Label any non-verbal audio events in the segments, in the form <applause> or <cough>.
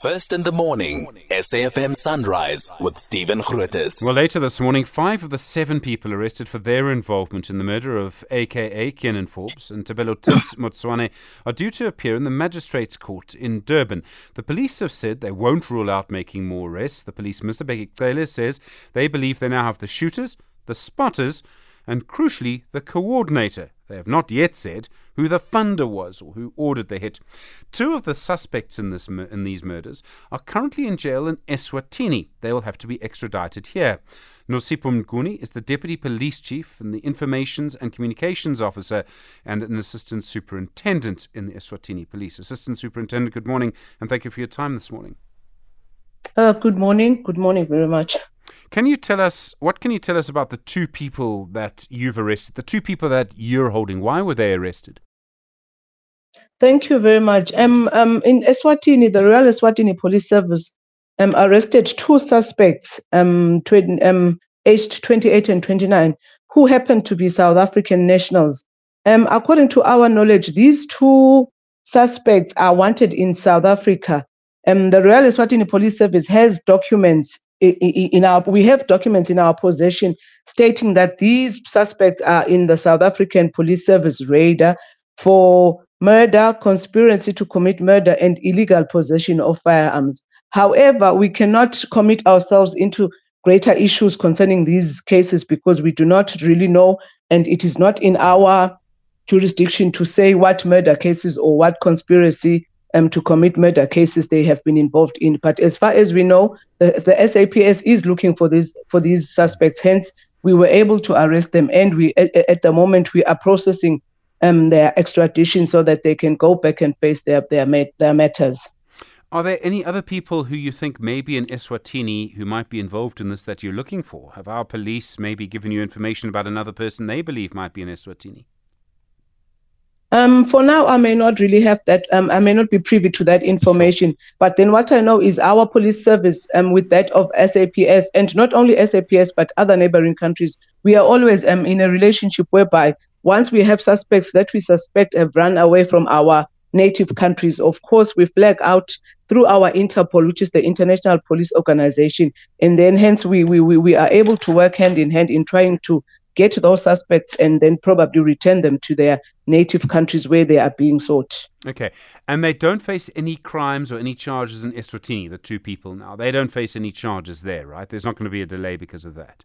First in the morning, SAFM Sunrise with Stephen Grootes. Well, later this morning, five of the seven people arrested for their involvement in the murder of AKA Kiernan Forbes and Tebello Tibz <coughs> Motsoane are due to appear in the Magistrates Court in Durban. The police have said they won't rule out making more arrests. The police, Mr. Bheki Cele, says they believe they now have the shooters, the spotters, and crucially, the coordinator. They have not yet said who the funder was or who ordered the hit. Two of the suspects in, this, in these murders are currently in jail in Eswatini. They will have to be extradited here. Nosipho Mnguni is the deputy police chief and the informations and communications officer and an assistant superintendent in the Eswatini police. Assistant superintendent, good morning and thank you for your time this morning. Uh, good morning. Good morning very much. Can you tell us what can you tell us about the two people that you've arrested? The two people that you're holding. Why were they arrested? Thank you very much. Um, um, in Eswatini, the Royal Eswatini Police Service um, arrested two suspects, um, tw- um, aged 28 and 29, who happened to be South African nationals. Um, according to our knowledge, these two suspects are wanted in South Africa. Um, the Royal Eswatini Police Service has documents in our we have documents in our possession stating that these suspects are in the South African Police Service radar for murder, conspiracy to commit murder, and illegal possession of firearms. However, we cannot commit ourselves into greater issues concerning these cases because we do not really know, and it is not in our jurisdiction to say what murder cases or what conspiracy um, to commit murder cases they have been involved in. But as far as we know, the, the SAPS is looking for these for these suspects. Hence, we were able to arrest them, and we at, at the moment we are processing um, their extradition so that they can go back and face their their their matters. Are there any other people who you think may be in Eswatini who might be involved in this that you're looking for? Have our police maybe given you information about another person they believe might be in Eswatini? Um, for now, I may not really have that. Um, I may not be privy to that information. But then what I know is our police service, um, with that of SAPS, and not only SAPS, but other neighboring countries, we are always um, in a relationship whereby once we have suspects that we suspect have run away from our native countries, of course, we flag out through our Interpol, which is the International Police Organization. And then hence we, we, we are able to work hand in hand in trying to get those suspects and then probably return them to their native countries where they are being sought. Okay. And they don't face any crimes or any charges in Eswatini, the two people now. They don't face any charges there, right? There's not going to be a delay because of that.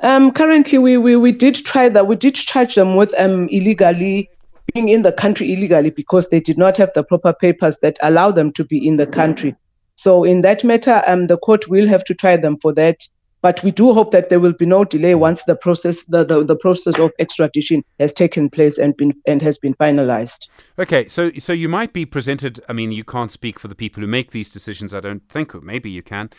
Um, currently, we, we, we did try that. We did charge them with um, illegally being in the country illegally because they did not have the proper papers that allow them to be in the country. So, in that matter, um, the court will have to try them for that. But we do hope that there will be no delay once the process the, the, the process of extradition has taken place and been and has been finalized. Okay, so so you might be presented. I mean, you can't speak for the people who make these decisions. I don't think, or maybe you can.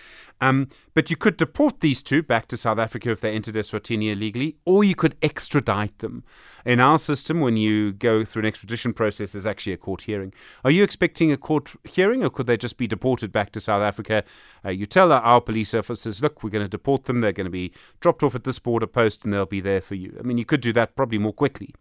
Um, but you could deport these two back to South Africa if they entered Eswatini illegally, or you could extradite them. In our system, when you go through an extradition process, there's actually a court hearing. Are you expecting a court hearing, or could they just be deported back to South Africa? Uh, you tell our police officers, look, we're going to deport them. They're going to be dropped off at this border post, and they'll be there for you. I mean, you could do that probably more quickly.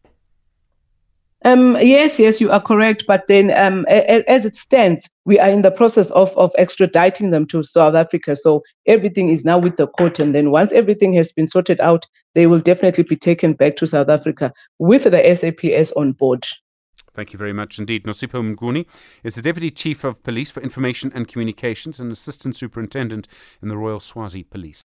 Um, yes, yes, you are correct. But then, um, as it stands, we are in the process of, of extraditing them to South Africa. So everything is now with the court. And then once everything has been sorted out, they will definitely be taken back to South Africa with the SAPS on board. Thank you very much indeed. Nosipho Mnguni is the Deputy Chief of Police for Information and Communications and Assistant Superintendent in the Royal Swazi Police.